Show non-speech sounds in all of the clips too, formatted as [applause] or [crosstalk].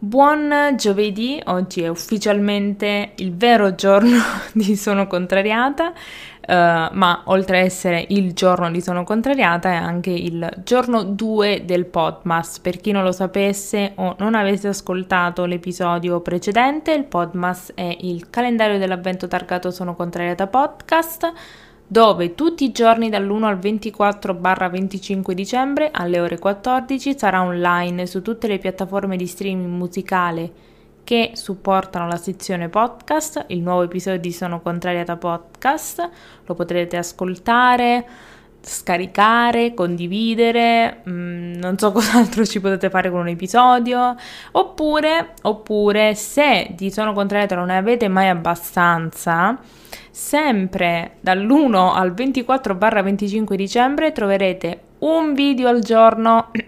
Buon giovedì, oggi è ufficialmente il vero giorno [laughs] di Sono Contrariata, uh, ma oltre a essere il giorno di Sono Contrariata è anche il giorno 2 del Podmas. Per chi non lo sapesse o non avesse ascoltato l'episodio precedente, il Podmas è il calendario dell'avvento targato Sono Contrariata Podcast dove tutti i giorni dall'1 al 24-25 dicembre alle ore 14 sarà online su tutte le piattaforme di streaming musicale che supportano la sezione podcast. Il nuovo episodio di Sono Contrariata Podcast lo potrete ascoltare, scaricare, condividere, mm, non so [laughs] cos'altro ci potete fare con un episodio, oppure, oppure se di Sono Contrariata non ne avete mai abbastanza, sempre dall'1 al 24-25 dicembre troverete un video al giorno [clears throat]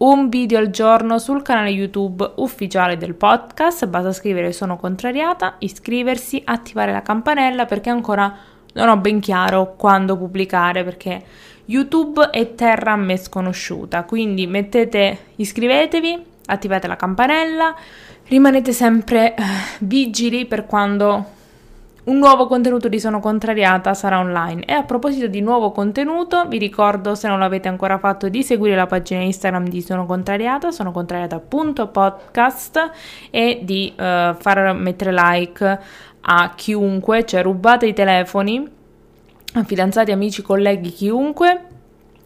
un video al giorno sul canale YouTube ufficiale del podcast. Basta scrivere sono contrariata, iscriversi, attivare la campanella perché ancora non ho ben chiaro quando pubblicare perché YouTube è terra a me sconosciuta. Quindi mettete iscrivetevi, attivate la campanella, rimanete sempre eh, vigili per quando un nuovo contenuto di Sono Contrariata sarà online. E a proposito di nuovo contenuto, vi ricordo, se non l'avete ancora fatto, di seguire la pagina Instagram di Sono Contrariata, sonocontrariata.podcast e di uh, far mettere like a chiunque, cioè rubate i telefoni a fidanzati, amici, colleghi, chiunque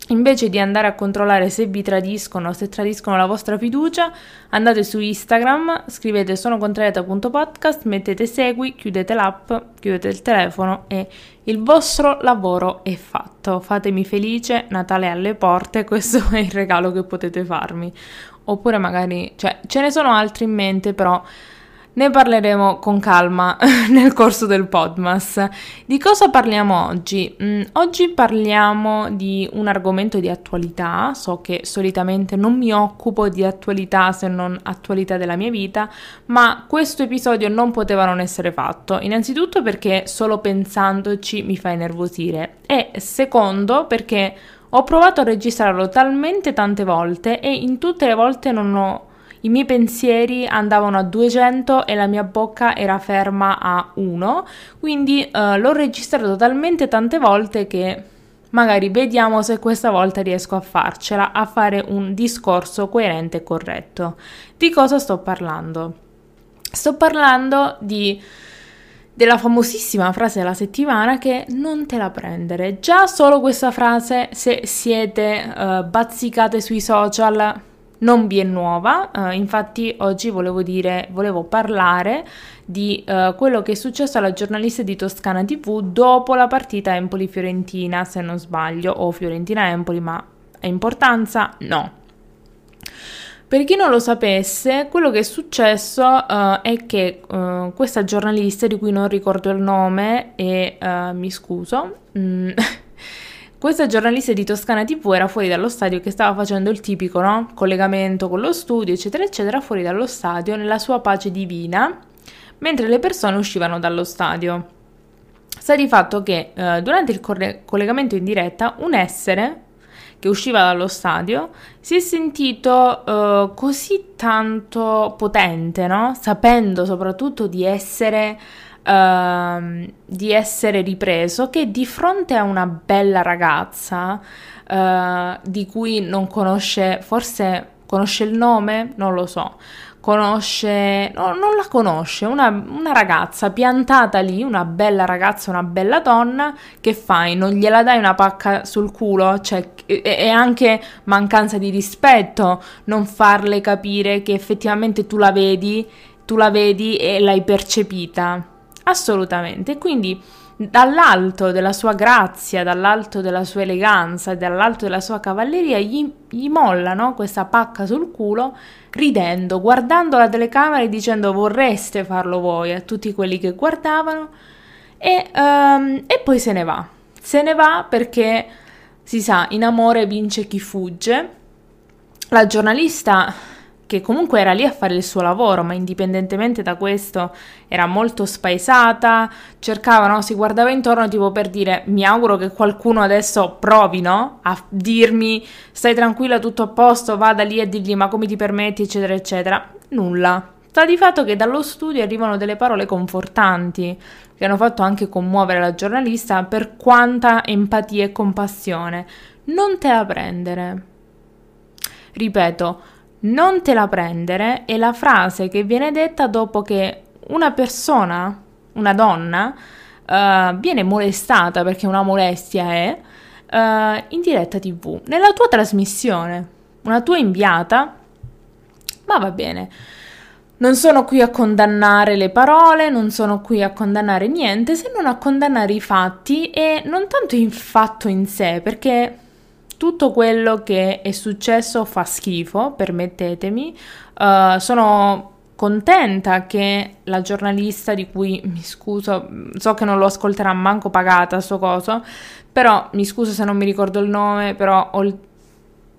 Invece di andare a controllare se vi tradiscono o se tradiscono la vostra fiducia, andate su Instagram, scrivete sono contrariata.podcast, mettete segui, chiudete l'app, chiudete il telefono e il vostro lavoro è fatto. Fatemi felice, Natale alle porte, [laughs] questo è il regalo che potete farmi. Oppure magari, cioè, ce ne sono altri in mente, però ne parleremo con calma [laughs] nel corso del Podmas. Di cosa parliamo oggi? Mm, oggi parliamo di un argomento di attualità. So che solitamente non mi occupo di attualità se non attualità della mia vita, ma questo episodio non poteva non essere fatto. Innanzitutto perché solo pensandoci mi fa innervosire e secondo perché ho provato a registrarlo talmente tante volte e in tutte le volte non ho i miei pensieri andavano a 200 e la mia bocca era ferma a 1, quindi uh, l'ho registrato talmente tante volte che magari vediamo se questa volta riesco a farcela, a fare un discorso coerente e corretto. Di cosa sto parlando? Sto parlando di della famosissima frase della settimana che non te la prendere. Già solo questa frase, se siete uh, bazzicate sui social, non vi è nuova, uh, infatti oggi volevo dire, volevo parlare di uh, quello che è successo alla giornalista di Toscana TV dopo la partita Empoli-Fiorentina, se non sbaglio, o Fiorentina-Empoli, ma ha importanza? No. Per chi non lo sapesse, quello che è successo uh, è che uh, questa giornalista, di cui non ricordo il nome e uh, mi scuso, mm, [laughs] Questa giornalista di Toscana TV era fuori dallo stadio che stava facendo il tipico no? collegamento con lo studio, eccetera, eccetera, fuori dallo stadio nella sua pace divina, mentre le persone uscivano dallo stadio. Sta di fatto che eh, durante il corre- collegamento in diretta un essere che usciva dallo stadio si è sentito eh, così tanto potente, no? sapendo soprattutto di essere uh, di essere ripreso che di fronte a una bella ragazza uh, di cui non conosce, forse conosce il nome, non lo so, conosce, no, non la conosce, una, una, ragazza piantata lì, una bella ragazza, una bella donna, che fai? Non gliela dai una pacca sul culo? Cioè, è anche mancanza di rispetto non farle capire che effettivamente tu la vedi, tu la vedi e l'hai percepita. Assolutamente, quindi dall'alto della sua grazia, dall'alto della sua eleganza, dall'alto della sua cavalleria, gli, gli mollano questa pacca sul culo ridendo, guardando la telecamera e dicendo vorreste farlo voi a tutti quelli che guardavano e, um, e poi se ne va. Se ne va perché si sa, in amore vince chi fugge. La giornalista che comunque era lì a fare il suo lavoro, ma indipendentemente da questo era molto spaesata, cercava, no? si guardava intorno tipo per dire mi auguro che qualcuno adesso provi no? a dirmi stai tranquilla, tutto a posto, vada lì e digli ma come ti permetti, eccetera, eccetera. Nulla. Sta di fatto che dallo studio arrivano delle parole confortanti che hanno fatto anche commuovere la giornalista per quanta empatia e compassione. Non te la prendere. Ripeto, non te la prendere è la frase che viene detta dopo che una persona, una donna, uh, viene molestata perché una molestia è uh, in diretta tv, nella tua trasmissione, una tua inviata, ma va bene. Non sono qui a condannare le parole, non sono qui a condannare niente, se non a condannare i fatti e non tanto il fatto in sé, perché tutto quello che è successo fa schifo, permettetemi. Uh, sono contenta che la giornalista di cui mi scuso, so che non lo ascolterà manco pagata sto coso, però mi scuso se non mi ricordo il nome, però ho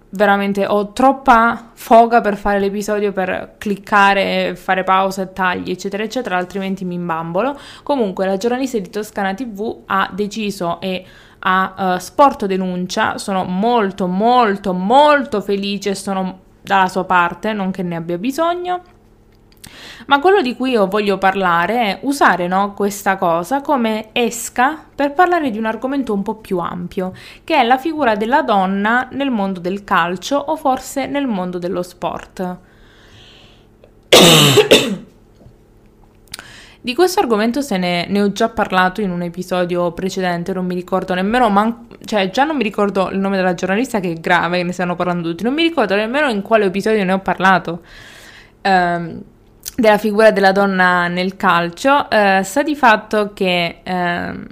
veramente ho troppa foga per fare l'episodio per cliccare, fare pausa tagli, eccetera, eccetera, altrimenti mi imbambolo. Comunque la giornalista di Toscana TV ha deciso e a uh, Sport Denuncia, sono molto molto molto felice, sono dalla sua parte, non che ne abbia bisogno. Ma quello di cui io voglio parlare è usare no, questa cosa come esca per parlare di un argomento un po' più ampio, che è la figura della donna nel mondo del calcio o forse nel mondo dello sport. [coughs] [coughs] [coughs] Di questo argomento se ne, ne, ho già parlato in un episodio precedente, non mi ricordo nemmeno, man- cioè già non mi ricordo il nome della giornalista che è grave, che ne stanno parlando tutti, non mi ricordo nemmeno in quale episodio ne ho parlato. Um, della figura della donna nel calcio, uh, sta di fatto che uh,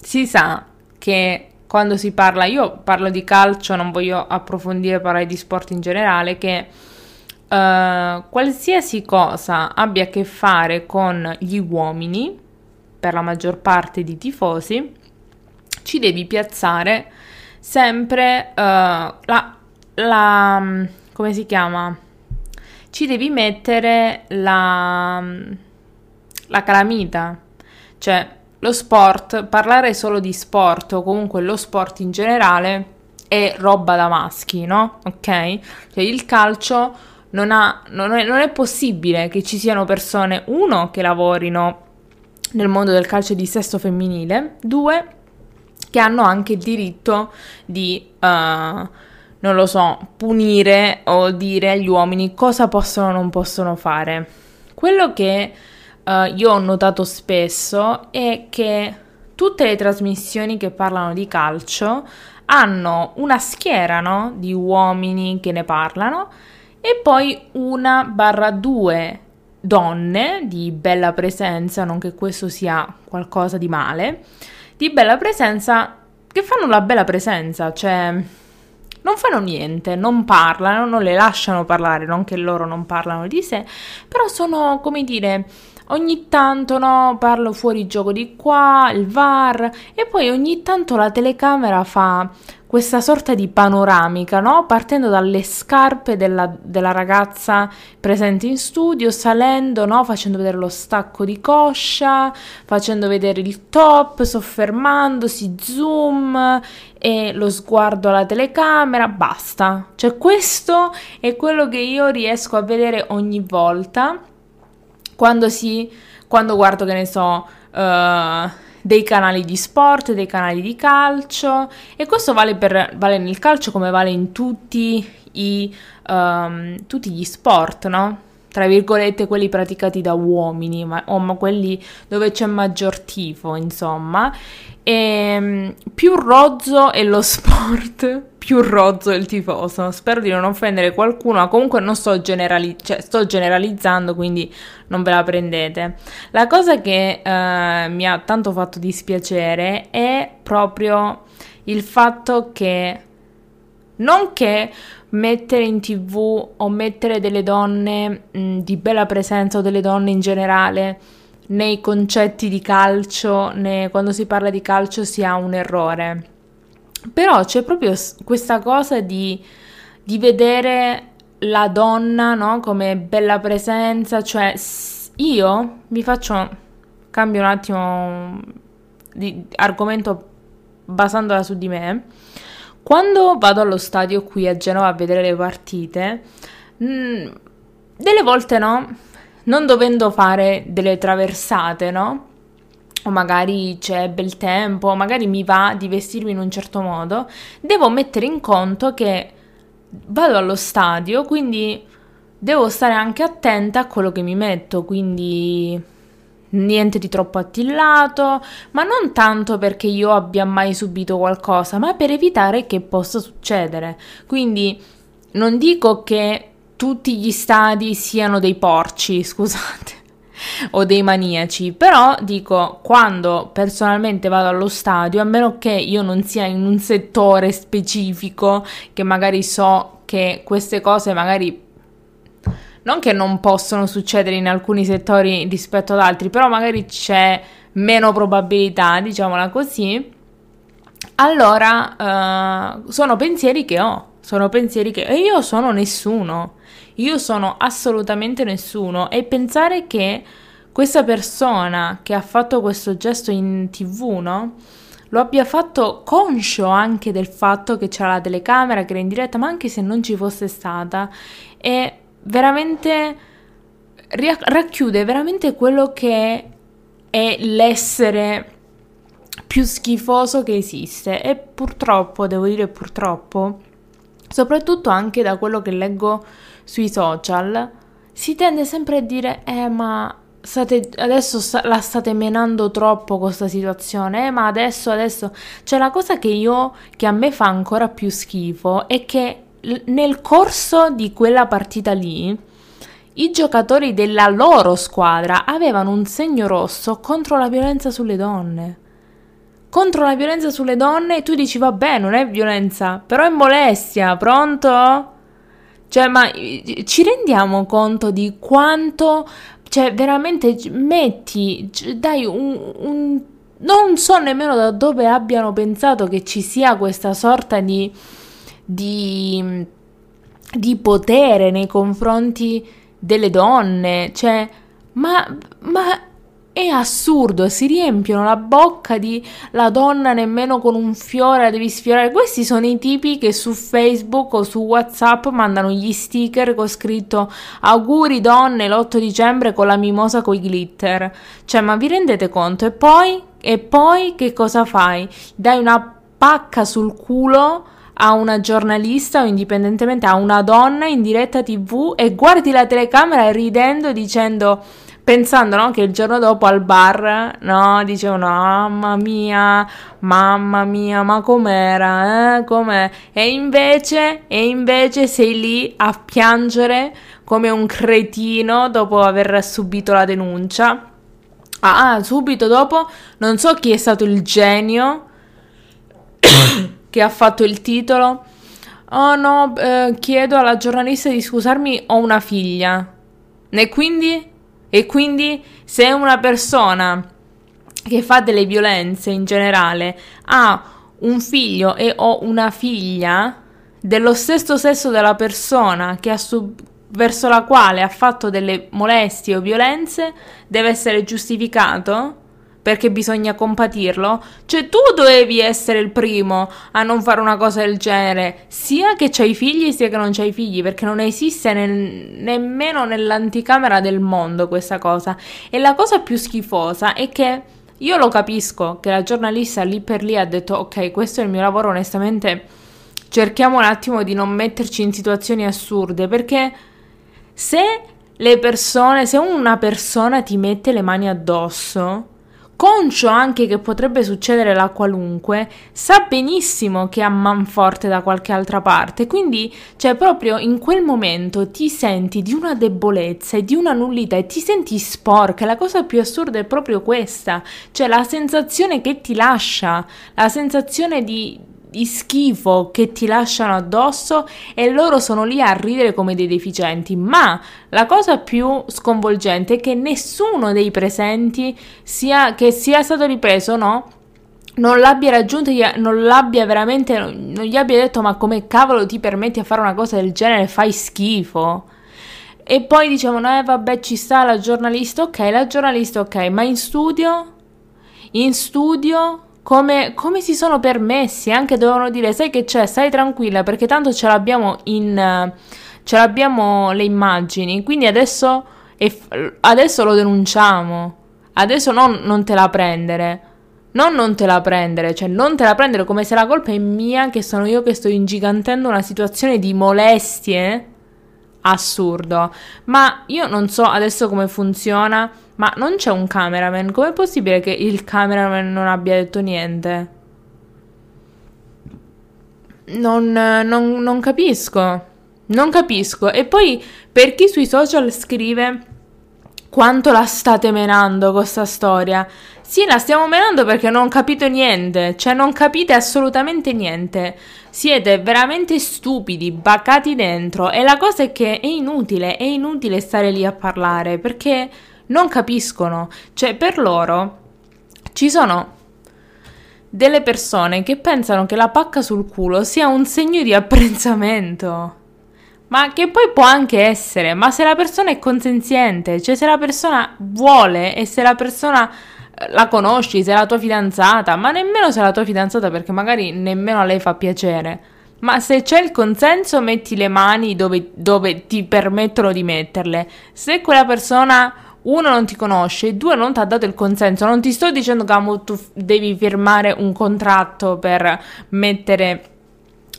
si sa che quando si parla, io parlo di calcio, non voglio approfondire parlare di sport in generale, che uh, qualsiasi cosa abbia a che fare con gli uomini, per la maggior parte di tifosi, ci devi piazzare sempre uh, la, la, come si chiama? Ci devi mettere la, la calamita, cioè lo sport, parlare solo di sport o comunque lo sport in generale è roba da maschi, no? Ok? Cioè il calcio non, ha, non, è, non è possibile che ci siano persone, uno, che lavorino nel mondo del calcio di sesto femminile, due, che hanno anche il diritto di, uh, non lo so, punire o dire agli uomini cosa possono o non possono fare. Quello che uh, io ho notato spesso è che tutte le trasmissioni che parlano di calcio hanno una schiera no? di uomini che ne parlano e poi una barra due donne di bella presenza, non che questo sia qualcosa di male, di bella presenza che fanno la bella presenza, cioè non fanno niente, non parlano, non le lasciano parlare, non che loro non parlano di sé, però sono, come dire, ogni tanto no, parlo fuori gioco di qua, il VAR e poi ogni tanto la telecamera fa questa sorta di panoramica, no? partendo dalle scarpe della, della, ragazza presente in studio, salendo, no? facendo vedere lo stacco di coscia, facendo vedere il top, soffermandosi, zoom e lo sguardo alla telecamera, basta. Cioè questo è quello che io riesco a vedere ogni volta quando si quando guardo che ne so uh, dei canali di sport, dei canali di calcio e questo vale, per, vale nel calcio come vale in tutti, i, um, tutti gli sport, no? Tra virgolette quelli praticati da uomini, ma, o ma quelli dove c'è maggior tifo, insomma. E ehm, più rozzo è lo [laughs] sport, più rozzo del tifoso. Spero di non offendere qualcuno, ma comunque non sto, generali- cioè, sto generalizzando, quindi non ve la prendete. La cosa che eh, mi ha tanto fatto dispiacere è proprio il fatto che non che mettere in tv o mettere delle donne mh, di bella presenza o delle donne in generale nei concetti di calcio, né, quando si parla di calcio sia un errore. Però c'è proprio questa cosa di, di vedere la donna no? come bella presenza, cioè io mi faccio, cambio un attimo di argomento basandola su di me, quando vado allo stadio qui a Genova a vedere le partite, mh, mm, delle volte no, non dovendo fare delle traversate, no? O magari c'è bel tempo, magari mi va di vestirmi in un certo modo, devo mettere in conto che vado allo stadio, quindi devo stare anche attenta a quello che mi metto, quindi niente di troppo attillato, ma non tanto perché io abbia mai subito qualcosa, ma per evitare che possa succedere. Quindi non dico che tutti gli stadi siano dei porci, [laughs] scusate, o dei maniaci, però dico quando personalmente vado allo stadio, a meno che io non sia in un settore specifico, che magari so che queste cose magari non che non possono succedere in alcuni settori rispetto ad altri, però magari c'è meno probabilità, diciamola così. Allora, uh, sono pensieri che ho, sono pensieri che... E io sono nessuno. Io sono assolutamente nessuno e pensare che questa persona che ha fatto questo gesto in tv, no? Lo abbia fatto conscio anche del fatto che c'era la telecamera che era in diretta, ma anche se non ci fosse stata, è veramente racchiude veramente quello che è l'essere più schifoso che esiste e purtroppo, devo dire purtroppo, soprattutto anche da quello che leggo sui social, si tende sempre a dire, eh ma state, adesso la state menando troppo questa situazione, eh ma adesso, adesso... Cioè la cosa che io, che a me fa ancora più schifo è che nel corso di quella partita lì, i giocatori della loro squadra avevano un segno rosso contro la violenza sulle donne. Contro la violenza sulle donne e tu dici vabbè non è violenza, però è molestia, pronto? Cioè, ma ci rendiamo conto di quanto, cioè, veramente metti, dai un, un non so nemmeno da dove abbiano pensato che ci sia questa sorta di, di, di potere nei confronti delle donne, cioè, ma, ma è assurdo, si riempiono la bocca di la donna nemmeno con un fiore la devi sfiorare. Questi sono i tipi che su Facebook o su WhatsApp mandano gli sticker con scritto auguri donne l'8 dicembre con la mimosa coi glitter. Cioè, ma vi rendete conto? E poi, e poi che cosa fai? Dai una pacca sul culo a una giornalista o indipendentemente a una donna in diretta TV e guardi la telecamera ridendo dicendo pensando no, che il giorno dopo al bar no, dicevano mamma mia, mamma mia, ma com'era, eh, com'è? E invece, e invece sei lì a piangere come un cretino dopo aver subito la denuncia. Ah, subito dopo non so chi è stato il genio [coughs] che ha fatto il titolo. Oh no, eh, chiedo alla giornalista di scusarmi, ho una figlia. E quindi e quindi se una persona che fa delle violenze in generale ha un figlio e o una figlia dello stesso sesso della persona sub- verso la quale ha fatto delle molestie o violenze, deve essere giustificato? Perché bisogna compatirlo, cioè tu dovevi essere il primo a non fare una cosa del genere, sia che c'hai figli sia che non c'hai figli, perché non esiste nel, nemmeno nell'anticamera del mondo questa cosa. E la cosa più schifosa è che io lo capisco che la giornalista lì per lì ha detto ok, questo è il mio lavoro, onestamente cerchiamo un attimo di non metterci in situazioni assurde, perché se le persone, se una persona ti mette le mani addosso, conscio anche che potrebbe succedere la qualunque, sa benissimo che ha manforte da qualche altra parte, quindi cioè proprio in quel momento ti senti di una debolezza e di una nullità e ti senti sporca, la cosa più assurda è proprio questa, cioè la sensazione che ti lascia, la sensazione di di schifo che ti lasciano addosso e loro sono lì a ridere come dei deficienti. Ma la cosa più sconvolgente è che nessuno dei presenti, sia che sia stato ripreso no, non l'abbia raggiunto, non l'abbia veramente, non gli abbia detto ma come cavolo ti permetti a fare una cosa del genere, fai schifo. E poi dicevano, eh vabbè ci sta la giornalista, ok, la giornalista ok, ma in studio? In studio come, come, si sono permessi, anche dovevano dire, sai che c'è, stai tranquilla perché tanto ce l'abbiamo in... ce l'abbiamo le immagini, quindi adesso, adesso lo denunciamo, adesso non, non te la prendere. Non non te la prendere, cioè non te la prendere come se la colpa è mia, che sono io che sto ingigantendo una situazione di molestie assurdo. Ma io non so adesso come funziona, ma non c'è un cameraman. Com'è possibile che il cameraman non abbia detto niente? Non, non, non capisco. Non capisco. E poi per chi sui social scrive quanto la state menando questa storia? Sì, la stiamo menando perché non capito niente, cioè non capite assolutamente niente. Siete veramente stupidi, bacati dentro e la cosa è che è inutile, è inutile stare lì a parlare perché non capiscono. Cioè, per loro ci sono delle persone che pensano che la pacca sul culo sia un segno di apprezzamento. Ma che poi può anche essere, ma se la persona è consenziente, cioè se la persona vuole e se la persona la conosci, sei la tua fidanzata, ma nemmeno se la tua fidanzata perché magari nemmeno a lei fa piacere. Ma se c'è il consenso, metti le mani dove, dove ti permettono di metterle. Se quella persona, uno, non ti conosce, due, non ti ha dato il consenso, non ti sto dicendo che tu devi firmare un contratto per mettere,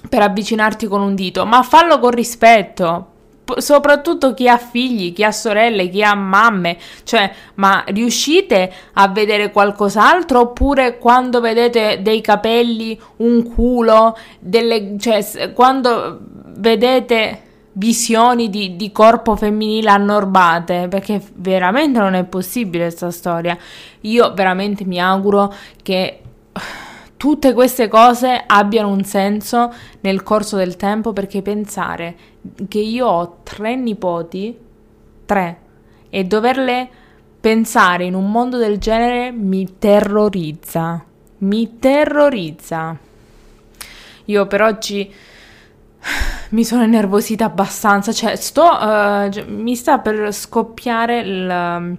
per avvicinarti con un dito, ma fallo con rispetto. Soprattutto chi ha figli, chi ha sorelle, chi ha mamme, cioè, ma riuscite a vedere qualcos'altro? Oppure quando vedete dei capelli, un culo, delle, cioè, quando vedete visioni di, di corpo femminile annorbate, perché veramente non è possibile questa storia. Io veramente mi auguro che tutte queste cose abbiano un senso nel corso del tempo perché pensare che io ho tre nipoti, tre, e doverle pensare in un mondo del genere mi terrorizza, mi terrorizza. Io per oggi mi sono innervosita abbastanza, cioè sto, uh, mi sta per scoppiare il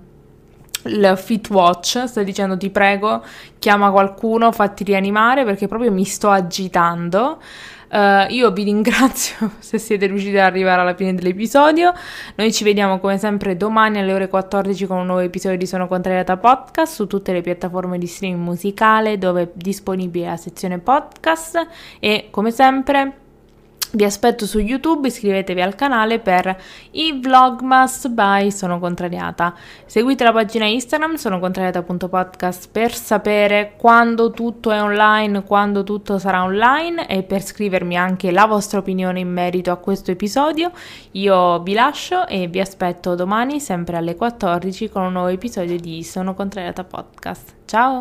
il Fit Watch, sto dicendo ti prego, chiama qualcuno, fatti rianimare perché proprio mi sto agitando. Uh, io vi ringrazio [laughs] se siete riusciti ad arrivare alla fine dell'episodio. Noi ci vediamo come sempre domani alle ore 14 con un nuovo episodio di Sono Contrariata Podcast su tutte le piattaforme di streaming musicale dove è disponibile la sezione podcast e come sempre vi aspetto su YouTube, iscrivetevi al canale per i vlogmas by Sono Contrariata. Seguite la pagina Instagram sonocontrariata.podcast per sapere quando tutto è online, quando tutto sarà online e per scrivermi anche la vostra opinione in merito a questo episodio. Io vi lascio e vi aspetto domani sempre alle 14 con un nuovo episodio di Sono Contrariata Podcast. Ciao!